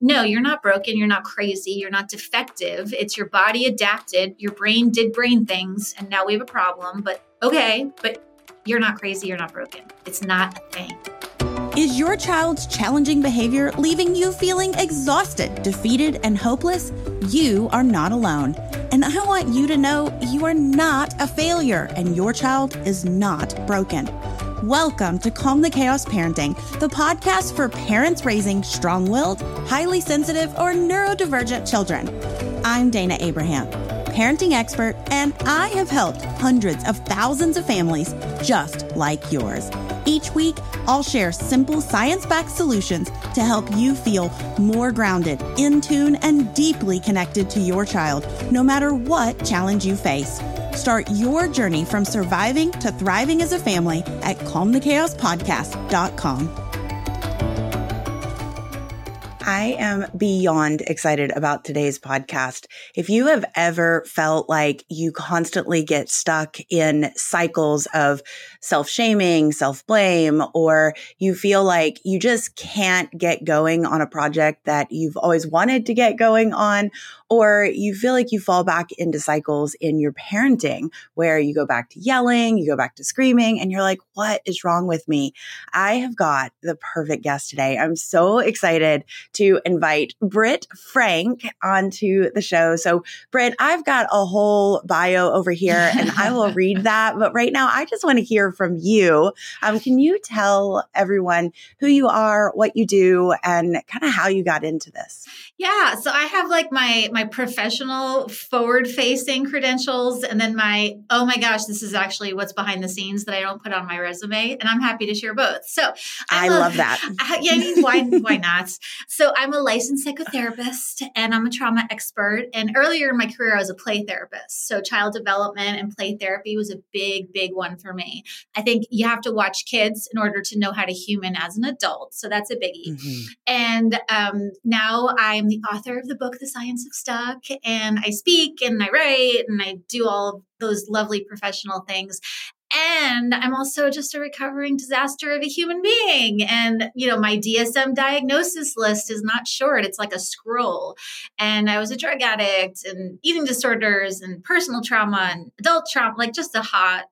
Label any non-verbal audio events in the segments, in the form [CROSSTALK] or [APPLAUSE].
no, you're not broken. You're not crazy. You're not defective. It's your body adapted. Your brain did brain things, and now we have a problem. But okay, but you're not crazy. You're not broken. It's not a thing. Is your child's challenging behavior leaving you feeling exhausted, defeated, and hopeless? You are not alone. And I want you to know you are not a failure and your child is not broken. Welcome to Calm the Chaos Parenting, the podcast for parents raising strong willed, highly sensitive, or neurodivergent children. I'm Dana Abraham, parenting expert, and I have helped hundreds of thousands of families just like yours. Each week, I'll share simple science backed solutions to help you feel more grounded, in tune, and deeply connected to your child, no matter what challenge you face. Start your journey from surviving to thriving as a family at calmthechaospodcast.com. I am beyond excited about today's podcast. If you have ever felt like you constantly get stuck in cycles of self shaming, self blame, or you feel like you just can't get going on a project that you've always wanted to get going on, or you feel like you fall back into cycles in your parenting where you go back to yelling, you go back to screaming, and you're like, what is wrong with me? I have got the perfect guest today. I'm so excited to invite Britt Frank onto the show. So, Britt, I've got a whole bio over here and I will [LAUGHS] read that. But right now, I just want to hear from you. Um, can you tell everyone who you are, what you do, and kind of how you got into this? Yeah, so I have like my my professional forward facing credentials and then my oh my gosh, this is actually what's behind the scenes that I don't put on my resume and I'm happy to share both. So I'm i a, love that. [LAUGHS] I, yeah, I mean why why not? So I'm a licensed psychotherapist and I'm a trauma expert and earlier in my career I was a play therapist. So child development and play therapy was a big big one for me. I think you have to watch kids in order to know how to human as an adult. So that's a biggie. Mm-hmm. And um, now I'm the author of the book, The Science of Stuck, and I speak and I write and I do all those lovely professional things. And I'm also just a recovering disaster of a human being. And, you know, my DSM diagnosis list is not short, it's like a scroll. And I was a drug addict and eating disorders and personal trauma and adult trauma, like just a hot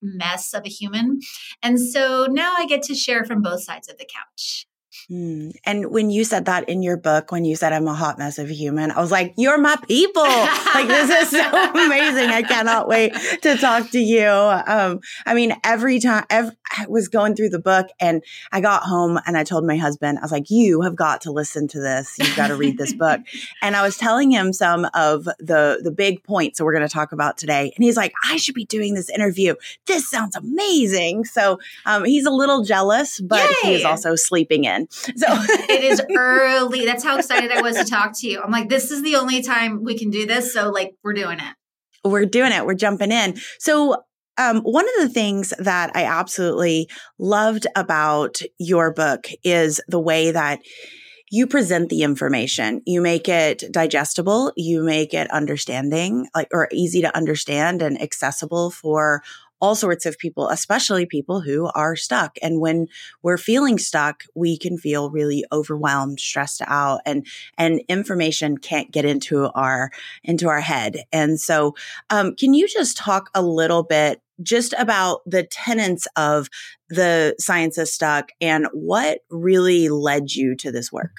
mess of a human. And so now I get to share from both sides of the couch. Mm. And when you said that in your book, when you said I'm a hot mess of a human, I was like, you're my people. [LAUGHS] like this is so amazing. I cannot wait to talk to you. Um, I mean, every time every, I was going through the book and I got home and I told my husband, I was like, you have got to listen to this. You've got to read this book. [LAUGHS] And I was telling him some of the, the big points that we're going to talk about today. And he's like, I should be doing this interview. This sounds amazing. So, um, he's a little jealous, but Yay. he is also sleeping in. So [LAUGHS] it is early. That's how excited I was to talk to you. I'm like, this is the only time we can do this. So like we're doing it. We're doing it. We're jumping in. So um, one of the things that I absolutely loved about your book is the way that you present the information. You make it digestible. You make it understanding, like, or easy to understand and accessible for all sorts of people, especially people who are stuck. And when we're feeling stuck, we can feel really overwhelmed, stressed out, and and information can't get into our into our head. And so, um, can you just talk a little bit just about the tenets of the science of stuck and what really led you to this work?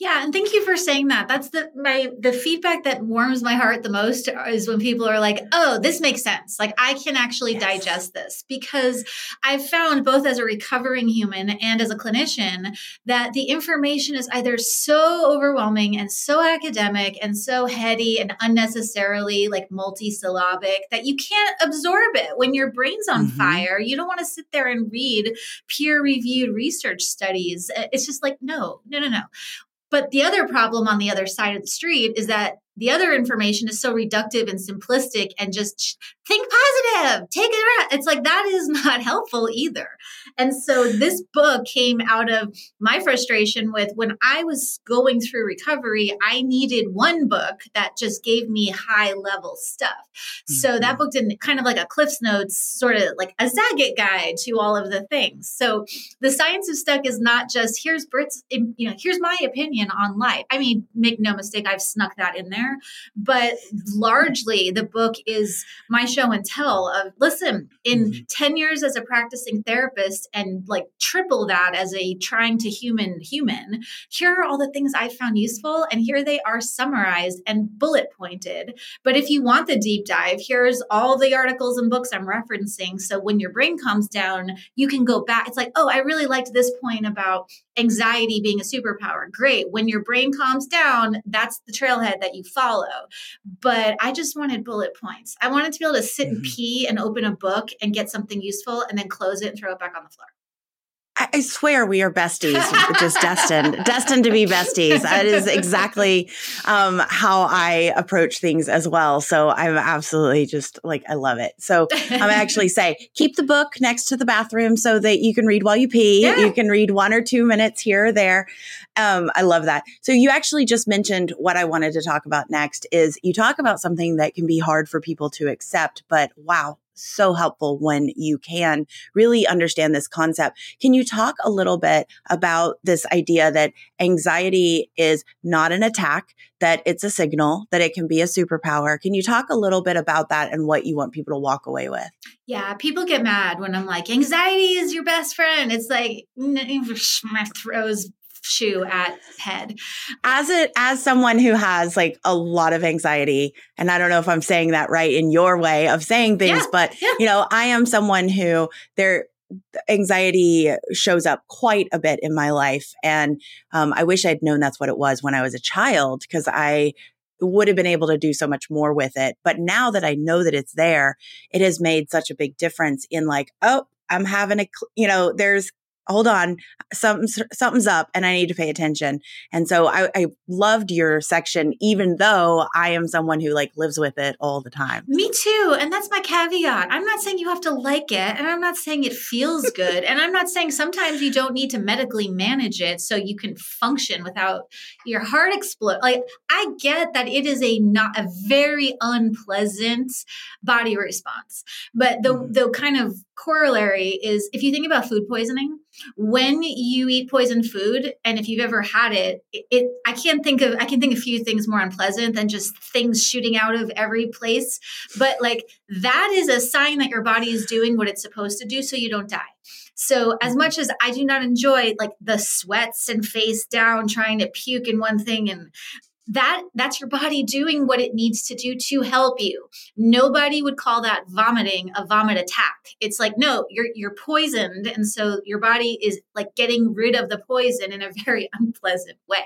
Yeah, and thank you for saying that. That's the my the feedback that warms my heart the most is when people are like, "Oh, this makes sense. Like I can actually yes. digest this." Because I've found both as a recovering human and as a clinician that the information is either so overwhelming and so academic and so heady and unnecessarily like multisyllabic that you can't absorb it when your brain's on mm-hmm. fire. You don't want to sit there and read peer-reviewed research studies. It's just like, no, no, no, no. But the other problem on the other side of the street is that the other information is so reductive and simplistic and just think positive, take it around. It's like that is [LAUGHS] not helpful either. And so this book came out of my frustration with when I was going through recovery, I needed one book that just gave me high level stuff. Mm-hmm. So that book didn't kind of like a Cliff's Notes, sort of like a Zagat guide to all of the things. So the science of stuck is not just here's Britt's, you know, here's my opinion on life. I mean, make no mistake, I've snuck that in there, but largely the book is my show and tell of listen, in mm-hmm. 10 years as a practicing therapist and like triple that as a trying to human human, here are all the things I found useful. And here they are summarized and bullet pointed. But if you want the deep dive, here's all the articles and books I'm referencing. So when your brain comes down, you can go back. It's like, oh, I really liked this point about anxiety being a superpower. Great. When your brain calms down, that's the trailhead that you follow. But I just wanted bullet points. I wanted to be able to sit mm-hmm. and pee and open a book and get something useful and then close it and throw it back on the floor. I swear we are besties, just destined, [LAUGHS] destined to be besties. That is exactly um, how I approach things as well. So I'm absolutely just like, I love it. So I'm actually [LAUGHS] say, keep the book next to the bathroom so that you can read while you pee. Yeah. You can read one or two minutes here or there. Um, I love that. So you actually just mentioned what I wanted to talk about next is you talk about something that can be hard for people to accept, but wow, so helpful when you can really understand this concept. Can you talk a little bit about this idea that anxiety is not an attack, that it's a signal, that it can be a superpower? Can you talk a little bit about that and what you want people to walk away with? Yeah, people get mad when I'm like, anxiety is your best friend. It's like, [LAUGHS] my throws shoe at head as a as someone who has like a lot of anxiety and i don't know if i'm saying that right in your way of saying things yeah, but yeah. you know i am someone who there anxiety shows up quite a bit in my life and um, i wish i'd known that's what it was when i was a child because i would have been able to do so much more with it but now that i know that it's there it has made such a big difference in like oh I'm having a, you know, there's hold on, something's, something's up and I need to pay attention. And so I, I loved your section, even though I am someone who like lives with it all the time. Me too. And that's my caveat. I'm not saying you have to like it and I'm not saying it feels [LAUGHS] good. and I'm not saying sometimes you don't need to medically manage it so you can function without your heart explode. Like I get that it is a not a very unpleasant body response. But the mm-hmm. the kind of corollary is if you think about food poisoning, when you eat poisoned food, and if you've ever had it, it, it, I can't think of I can think of few things more unpleasant than just things shooting out of every place. But like that is a sign that your body is doing what it's supposed to do so you don't die. So as much as I do not enjoy like the sweats and face down trying to puke in one thing and that that's your body doing what it needs to do to help you. Nobody would call that vomiting a vomit attack. It's like no you're you're poisoned and so your body is like getting rid of the poison in a [LAUGHS] very unpleasant way.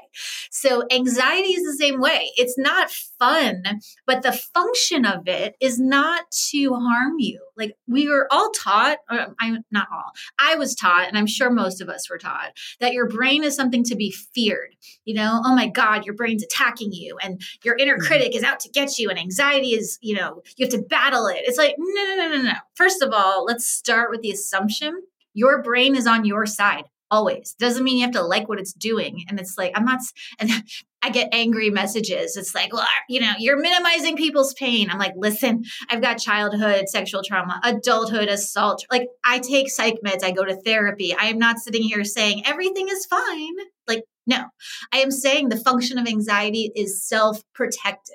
So anxiety is the same way. It's not fun but the function of it is not to harm you. Like we were all taught i'm not all i was taught and i'm sure most of us were taught that your brain is something to be feared. You know oh my god your brain's attacking attacking you and your inner mm-hmm. critic is out to get you and anxiety is, you know, you have to battle it. It's like, no, no, no, no, no. First of all, let's start with the assumption your brain is on your side always. Doesn't mean you have to like what it's doing. And it's like, I'm not, and [LAUGHS] I get angry messages. It's like, well, you know, you're minimizing people's pain. I'm like, listen, I've got childhood sexual trauma, adulthood assault. Like, I take psych meds, I go to therapy. I am not sitting here saying everything is fine. Like, no, I am saying the function of anxiety is self protective.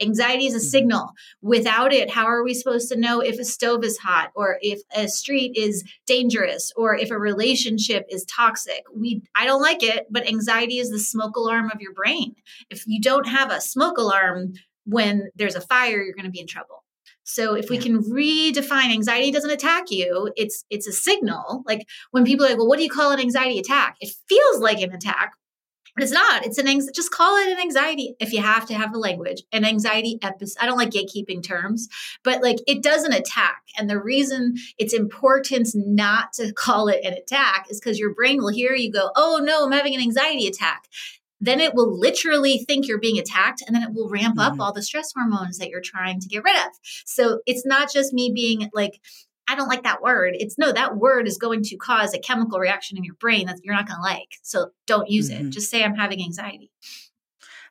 Anxiety is a mm-hmm. signal. Without it, how are we supposed to know if a stove is hot or if a street is dangerous or if a relationship is toxic? We I don't like it, but anxiety is the smoke alarm of your brain. If you don't have a smoke alarm when there's a fire, you're going to be in trouble. So if we can redefine anxiety doesn't attack you, it's it's a signal. Like when people are like, well, what do you call an anxiety attack? It feels like an attack, but it's not. It's an anxiety. Just call it an anxiety if you have to have the language. An anxiety episode. I don't like gatekeeping terms, but like it doesn't attack. And the reason it's important not to call it an attack is because your brain will hear you go, "Oh no, I'm having an anxiety attack." then it will literally think you're being attacked and then it will ramp Mm-hmm. up all the stress hormones that you're trying to get rid of. So it's not just me being like, I don't like that word. It's no, that word is going to cause a chemical reaction in your brain that you're not going to like. So don't use Mhm. it. Just say I'm having anxiety.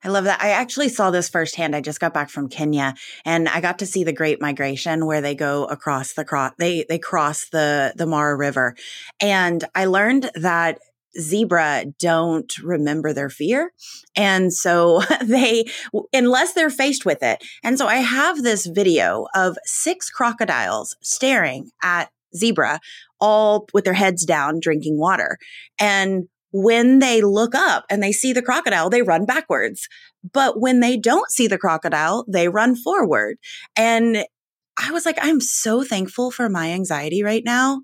I love that. I actually saw this firsthand. I just got back from Kenya and I got to see the Great Migration where they go across the cross they they cross the the Mara River. And I learned that zebra don't remember their fear. And so [LAUGHS] they unless they're faced with it. And so I have this video of six crocodiles staring at zebra all with their heads down drinking water. And when they look up and they see the crocodile, they run backwards. But when they don't see the crocodile, they run forward. And I was like, I'm so thankful for my anxiety right now.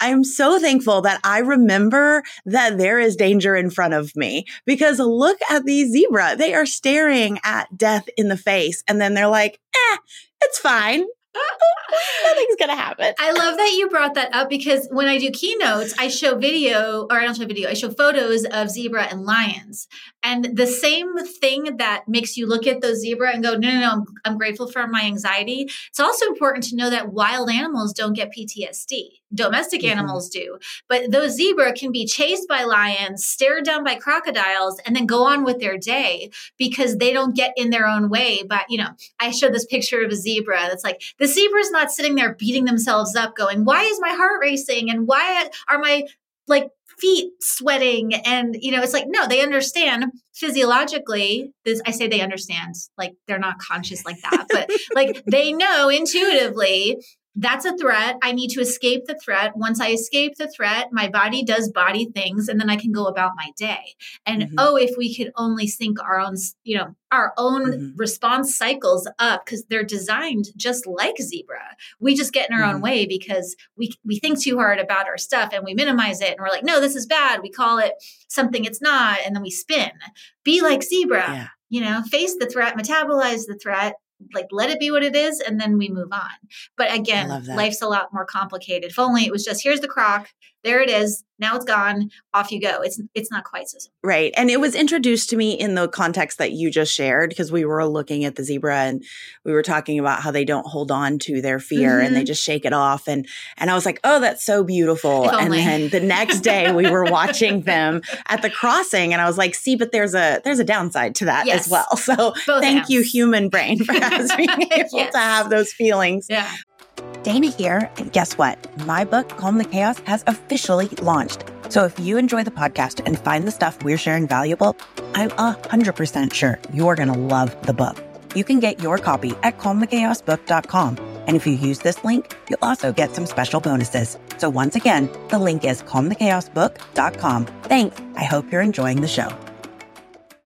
I'm so thankful that I remember that there is danger in front of me because look at these zebra. They are staring at death in the face. And then they're like, eh, it's fine. Nothing's going to happen. I love that you brought that up because when I do keynotes, I show video, or I don't show video, I show photos of zebra and lions. And the same thing that makes you look at those zebra and go, no, no, no, I'm, I'm grateful for my anxiety. It's also important to know that wild animals don't get PTSD. Domestic Mhm. animals do. But those zebra can be chased by lions, stared down by crocodiles, and then go on with their day because they don't get in their own way. But, you know, I showed this picture of a zebra that's like, the zebra's not sitting there beating themselves up, going, why is my heart racing? And why are my like feet sweating? And, you know, it's like, no, they understand physiologically. This, I say they understand, like they're not conscious like that, but like they know intuitively that's a threat. I need to escape the threat. Once I escape the threat, my body does body things and then I can go about my day. And Mhm. oh, if we could only sync our own, you know, our own Mhm. response cycles up because they're designed just like zebra. We just get in our own Mhm. way because we we think too hard about our stuff and we minimize it and we're like, no, this is bad. We call it something it's not, and then we spin. Be like zebra. Yeah. You know, face the threat, metabolize the threat, like let it be what it is, and then we move on. But again, life's a lot more complicated. If only it was just here's the croc, there it is, now it's gone, off you go. It's it's not quite so simple. Right. And it was introduced to me in the context that you just shared because we were looking at the zebra and we were talking about how they don't hold on to their fear and they Mhm. just shake it off. And and I was like, oh, that's so beautiful. And then the next day we were watching them at the crossing and I was like, see, but there's a there's a downside to that Yes. as well. [LAUGHS] So Both thank you, human brain, for [LAUGHS] us being able Yes. to have those feelings. Yeah. Dana here, and guess what? My book, Calm the Chaos, has officially launched. So if you enjoy the podcast and find the stuff we're sharing valuable, I'm 100% sure you're going to love the book. You can get your copy at calmthechaosbook.com. And if you use this link, you'll also get some special bonuses. So once again, the link is calmthechaosbook.com. Thanks. I hope you're enjoying the show.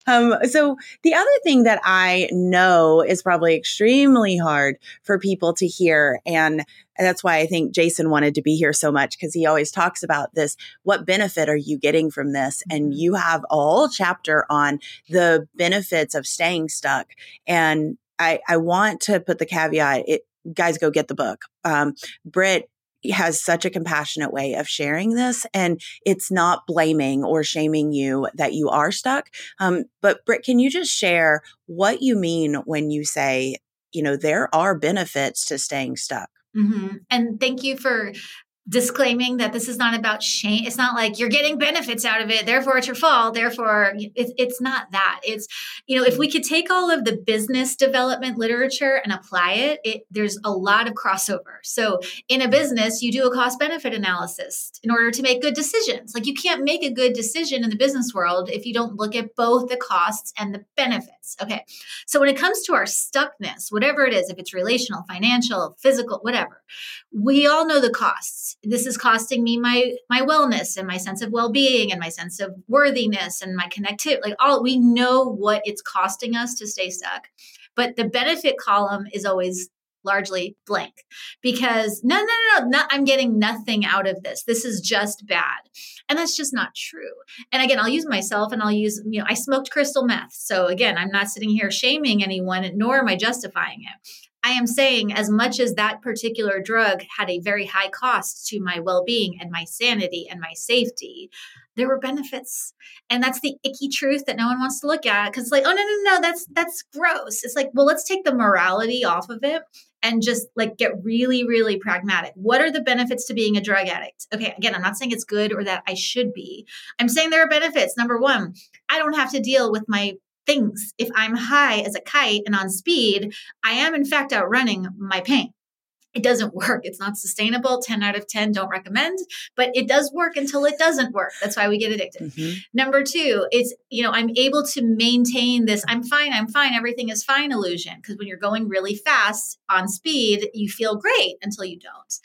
Um, so the other thing that I know is probably extremely hard for people to hear, and that's why I think Jason wanted to be here so much because he always talks about this. What benefit are you getting from this? And you have a whole chapter on the benefits of staying stuck. And I, I want to put the caveat, it, guys, go get the book. Um, Britt has such a compassionate way of sharing this and it's not blaming or shaming you that you are stuck. Um, but Britt, can you just share what you mean when you say, you know, there are benefits to staying stuck? hmm And thank you for disclaiming that this is not about shame. It's not like you're getting benefits out of it, therefore it's your fault. Therefore, it's it's not that. It's you know, if we could take all of the business development literature and apply it, it there's a lot of crossover. So in a business, you do a cost benefit analysis in order to make good decisions. Like you can't make a good decision in the business world if you don't look at both the costs and the benefits. Okay. So when it comes to our stuckness, whatever it is, if it's relational, financial, physical, whatever, we all know the costs. This is costing me my my wellness and my sense of well-being and my sense of worthiness and my connectivity. Like all we know what it's costing us to stay stuck. But the benefit column is always largely blank because no no no no i'm getting nothing out of this this is just bad and that's just not true and again i'll use myself and i'll use you know i smoked crystal meth so again i'm not sitting here shaming anyone nor am i justifying it I am saying, as much as that particular drug had a very high cost to my well being and my sanity and my safety, there were benefits. And that's the icky truth that no one wants to look at because like oh no no no that's that's gross. It's like well let's take the morality off of it and just like get really really pragmatic. What are the benefits to being a drug addict? Okay again i'm not saying it's good or that i should be. I'm saying there are benefits. Number one i don't have to deal with my things if i'm high as a kite and on speed i am in fact outrunning my pain it doesn't [LAUGHS] work. It's not sustainable. 10 out of 10 don't recommend, but it does work until it doesn't work. That's why we get addicted. Mm-hmm. Number two, it's, you know, I'm able to maintain this I'm fine, I'm fine, everything is fine illusion. Because when you're going really fast on speed, you feel great until you don't.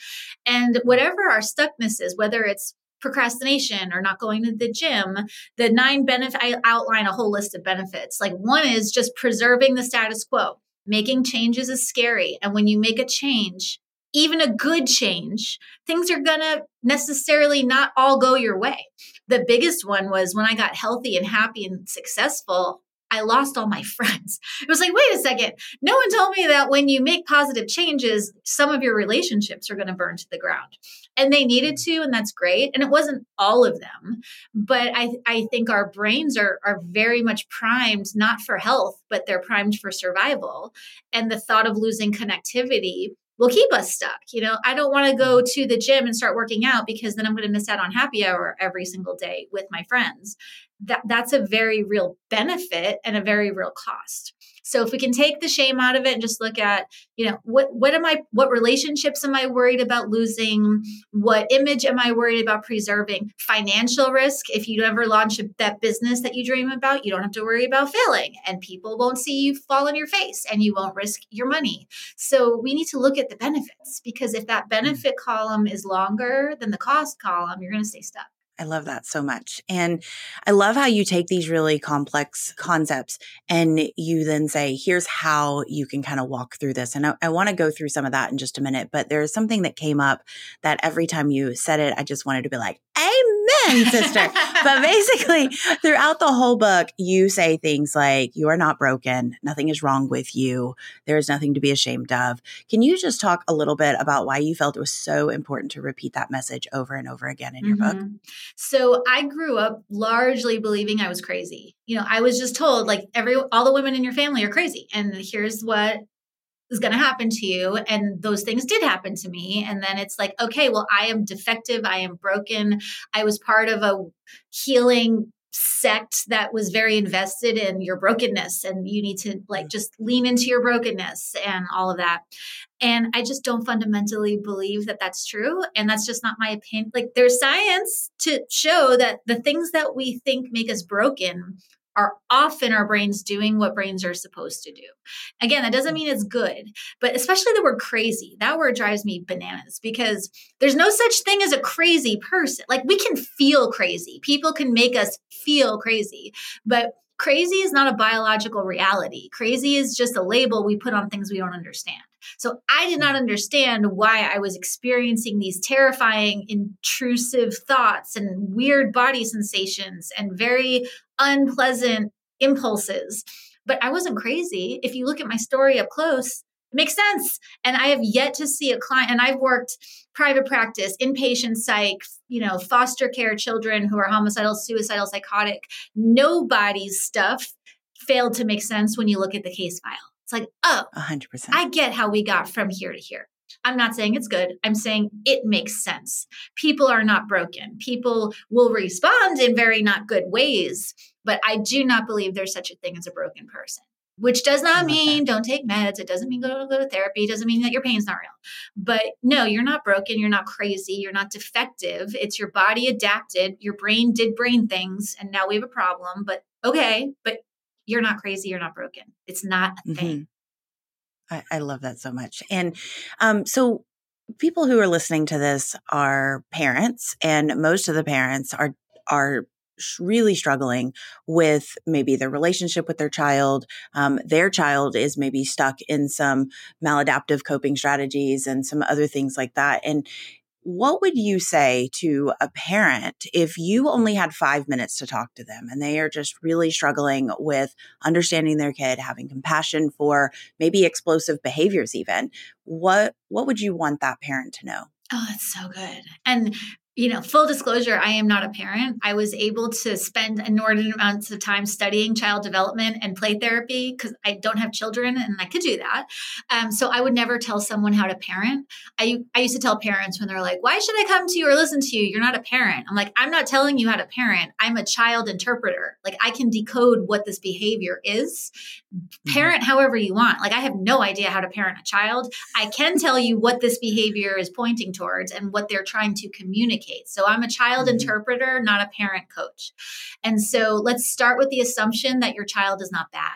And whatever our stuckness is, whether it's procrastination or not going to the gym the nine benefit i outline a whole list of benefits like one is just preserving the status quo Making changes is scary. And when you make a change, even a good change, things are to necessarily not all go your way. The biggest one was when I got healthy and happy and successful, I lost all my [LAUGHS] friends. It was like, wait a second. No one told me that when you make positive changes, some of your relationships are going to burn to the ground. And they needed to, and that's great. And it wasn't all of them. But I, I think our brains are, are very much primed, not for health, but they're primed for survival. And the thought of losing connectivity will keep us stuck. You know, I don't want to go mm-hmm. to the gym and start working out because then I'm going to miss out on happy hour every single day with my friends. That that's a very real benefit and a very real cost so if we can take the shame out of it and just look at you know what what am i what relationships am i worried about losing? What image am i worried about preserving? Financial risk if you ever launch that business that you dream about you don't have to worry about failing and people won't see you fall on your face and you won't risk your money. So we need to look at the benefits because if that mm-hmm. benefit column is longer than the cost column you're going to stay stuck I love that so much. And I love how you take these really complex concepts and you then say, here's how you can kind of walk through this. And I, I want to go through some of that in just a minute, but there's something that came up that every time you said it, I just wanted to be like, Amen, sister. but basically, throughout the whole book, you say things like, You are not broken. Nothing is wrong with you. There is nothing to be ashamed of. Can you just talk a little bit about why you felt it was so important to repeat that message over and over again in your mm-hmm. book? So I grew up largely believing I was crazy. You know, I was just told, like, every all the women in your family are crazy. And here's what is going to happen to you. And those things did happen to me. And then it's like, okay, well, I am defective. I am broken. I was part of a healing sect that was very invested in your brokenness and you need to like just lean into your brokenness and all of that and i just don't fundamentally believe that that's true and that's just not my opinion like there's science to show that the things that we think make us broken are often our brains doing what brains are supposed to do. Again, that doesn't mean it's good, but especially the word crazy, that word drives me bananas because there's no such thing as a crazy person. Like we can feel crazy, people can make us feel crazy, but crazy is not a biological reality. Crazy is just a label we put on things we don't understand. So I did not mm. understand why I was experiencing these terrifying, intrusive thoughts and weird body sensations and very unpleasant impulses. But I wasn't crazy. If you look at my story up close, it makes sense. And I have yet to see a client, and I've worked private practice, inpatient psych, you know, foster care children who are homicidal, suicidal, psychotic. Nobody's stuff failed to make sense when you look at the case file. It's like, oh, 100%. I get how we got from here to here. I'm not saying it's good. I'm saying it makes sense. People are not broken. People will respond in very not good ways, but I do not believe there's such a thing as a broken person. Which does not mean that. don't take meds. It doesn't mean go to, go to therapy. It doesn't mean that your pain's not real. But no, you're not broken. You're not crazy. You're not defective. It's your body adapted. Your brain did brain things, and now we have a problem. But okay, but you're not crazy, you're not broken. It's not a thing. Mm-hmm. I, I, love that so much. And um, so people who are listening to this are parents, and most of the parents are are really struggling with maybe their relationship with their child. Um, their child is maybe stuck in some maladaptive coping strategies and some other things like that. And what would you say to a parent if you only had five minutes to talk to them and they are just really struggling with understanding their kid, having compassion for maybe explosive behaviors even? What what would you want that parent to know? Oh, that's so good. And you know, full disclosure, I am not a parent. I was able to spend inordinate amounts of time studying child development and play therapy because I don't have children and I could do that. Um, so I would never tell someone how to parent. I, I used to tell parents when they're like, why should I come to you or listen to you? You're not a parent. I'm like, I'm not telling you how to parent. I'm a child interpreter. Like I can decode what this behavior is. Mm-hmm. Parent mm-hmm. however you want. Like I have no idea how to parent a child. I can tell you what this behavior is pointing towards and what they're trying to communicate communicate. So I'm a child mm-hmm. interpreter, not a parent coach. And so let's start with the assumption that your child is not bad.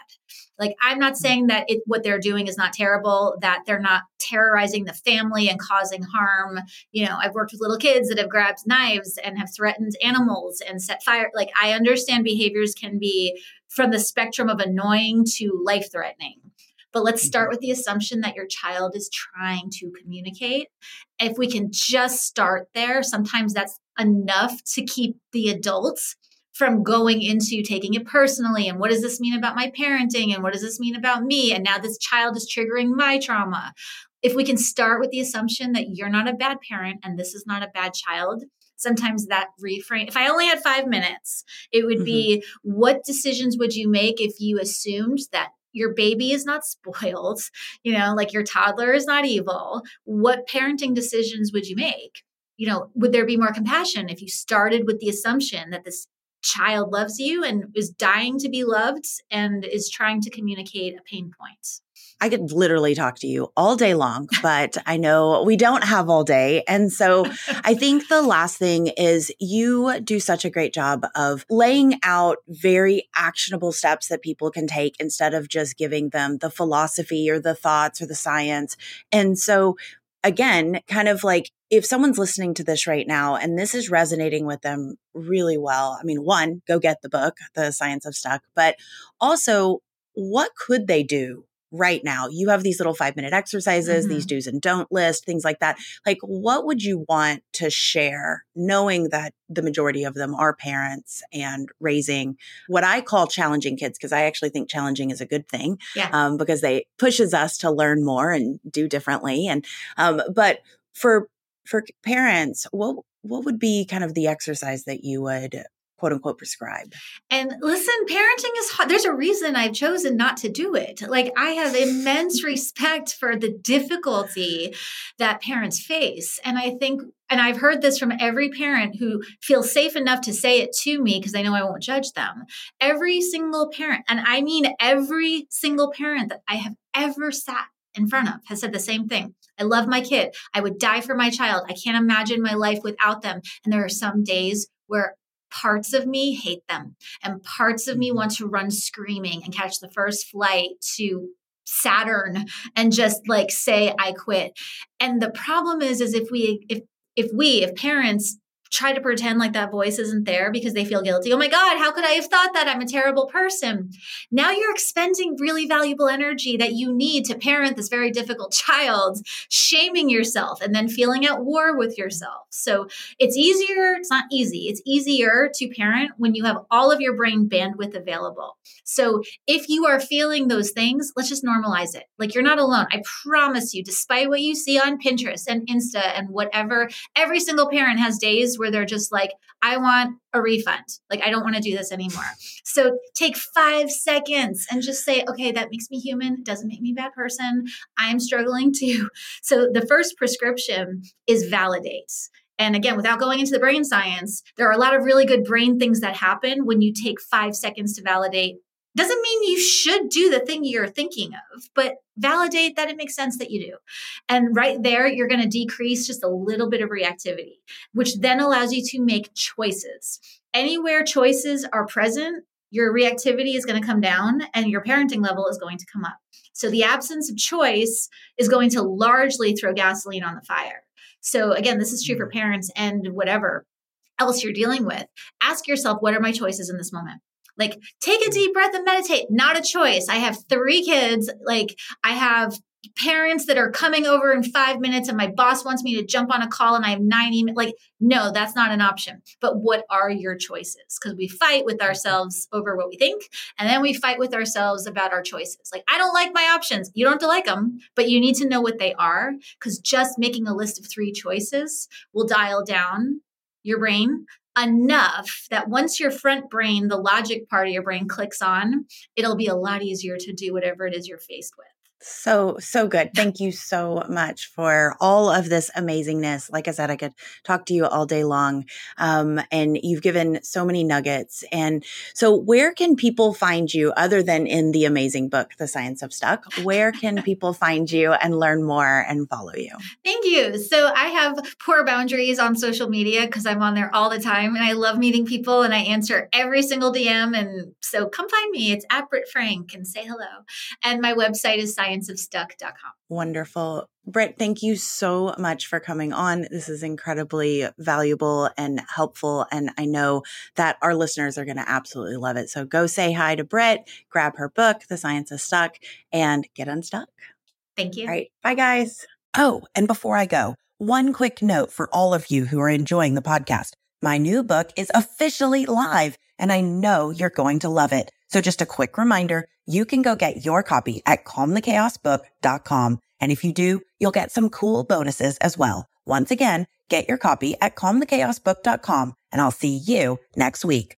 Like I'm not mm-hmm. saying that it, what they're doing is not terrible, that they're not terrorizing the family and causing harm. You know, I've worked with little kids that have grabbed knives and have threatened animals and set fire. Like I understand behaviors can be from the spectrum of annoying to life threatening. But let's start mm-hmm. with the assumption that your child is trying to communicate. If we can just start there, sometimes that's enough to keep the adults from going into taking it personally and what does this mean about my parenting and what does this mean about me and now this child is triggering my trauma if we can start with the assumption that you're not a bad parent and this is not a bad child sometimes that reframe if i only had five minutes it would mm-hmm. be what decisions would you make if you assumed that your baby is not spoiled, [LAUGHS] you know, like your toddler is not evil. What parenting decisions would you make? You know, would there be more compassion if you started with the assumption that this child loves you and is dying to be loved and is trying to communicate a pain point? I could literally talk to you all day long, [LAUGHS] but I know we don't have all day. And so [LAUGHS] I think the last thing is you do such a great job of laying out very actionable steps that people can take instead of just giving them the philosophy or the thoughts or the science. And so again, kind of like if someone's listening to this right now and this is resonating with them really well, I mean, one, go get the book, The Science of Stuck, but also what could they do right now? You have these little five minute exercises, mm-hmm. these do's and don't list, things like that. Like, what would you want to share, knowing that the majority of them are parents and raising what I call challenging kids? Because I actually think challenging is a good thing, yeah. um, because they pushes us to learn more and do differently. And um, but for for parents, what what would be kind of the exercise that you would quote unquote prescribe. And listen, parenting is hard. There's a reason I've chosen not to do it. Like I have immense [LAUGHS] respect for the difficulty that parents face. And I think and I've heard this from every parent who feels safe enough to say it to me because they know I won't judge them. Every single parent, and I mean every single parent that I have ever sat in front of has said the same thing. I love my kid. I would die for my child. I can't imagine my life without them. And there are some days where parts of me hate them and parts of me mm-hmm. want to run screaming and catch the first flight to Saturn and just like say I quit. And the problem is is if we if if we if parents try to pretend like that voice isn't there because they feel guilty. Oh my God, how could I have thought that? I'm a terrible person. Now you're expending really valuable energy that you need to parent this very difficult [LAUGHS] child, shaming yourself and then feeling at war with yourself. So it's easier, it's not easy, it's easier to parent when you have all of your brain bandwidth available. So if you are feeling those things, let's just normalize it. Like you're not alone. I promise you, despite what you see on Pinterest and Insta and whatever, every single parent has days where they're just like, I want a refund. Like, I don't want to do this anymore. So take five seconds and just say, okay, that makes me human. Doesn't make me a bad person. I'm struggling too. [LAUGHS] So the first prescription is validate. And again, without going into the brain science, there are a lot of really good brain things that happen when you take five seconds to validate doesn't mean you should do the thing you're thinking of, but validate that it makes sense that you do. And right there, you're going to decrease just a little bit of reactivity, which then allows you to make choices. Anywhere choices are present, your reactivity is going to come down and your parenting level is going to come up. So the absence of choice is going to largely throw gasoline on the fire. So again, this is true for mm-hmm. parents and whatever else you're dealing with. Ask yourself, what are my choices in this moment? Like, take a hmm. deep breath and meditate. Not a choice. I have three kids. Like, I have parents that are coming over in five minutes and my boss wants me to jump on a call and I have nine emails. Like, no, that's not an option. But what are your choices? Because we fight with ourselves over what we think. And then we fight with ourselves about our choices. Like, I don't like my options. You don't have to like them, but you need to know what they are. Because just making a list of three choices will dial down your brain enough that once your front brain, the logic part of your brain clicks on, it'll be a lot easier to do whatever it is you're faced with. So, so good. Thank you so much for all of this amazingness. Like I said, I could talk to you all day long. Um, and you've given so many nuggets. And so, where can people find you other than in the amazing book, The Science of Stuck? Where can [LAUGHS] people find you and learn more and follow you? Thank you. So, I have poor boundaries on social media because I'm on there all the time and I love meeting people and I answer every single DM. And so, come find me. It's at Britt Frank and say hello. And my website is science scienceofstuck.com. Wonderful. Britt, thank you so much for coming on. This is incredibly valuable and helpful. And I know that our listeners are going to absolutely love it. So go say hi to Britt, grab her book, The Science of Stuck, and get unstuck. Thank you. All right. Bye, guys. Oh, and before I go, one quick note for all of you who are enjoying the podcast. My new book is officially live, and I know you're going to love it. So just a quick reminder, you can go get your copy at calmthechaosbook.com. And if you do, you'll get some cool bonuses as well. Once again, get your copy at calmthechaosbook.com and I'll see you next week.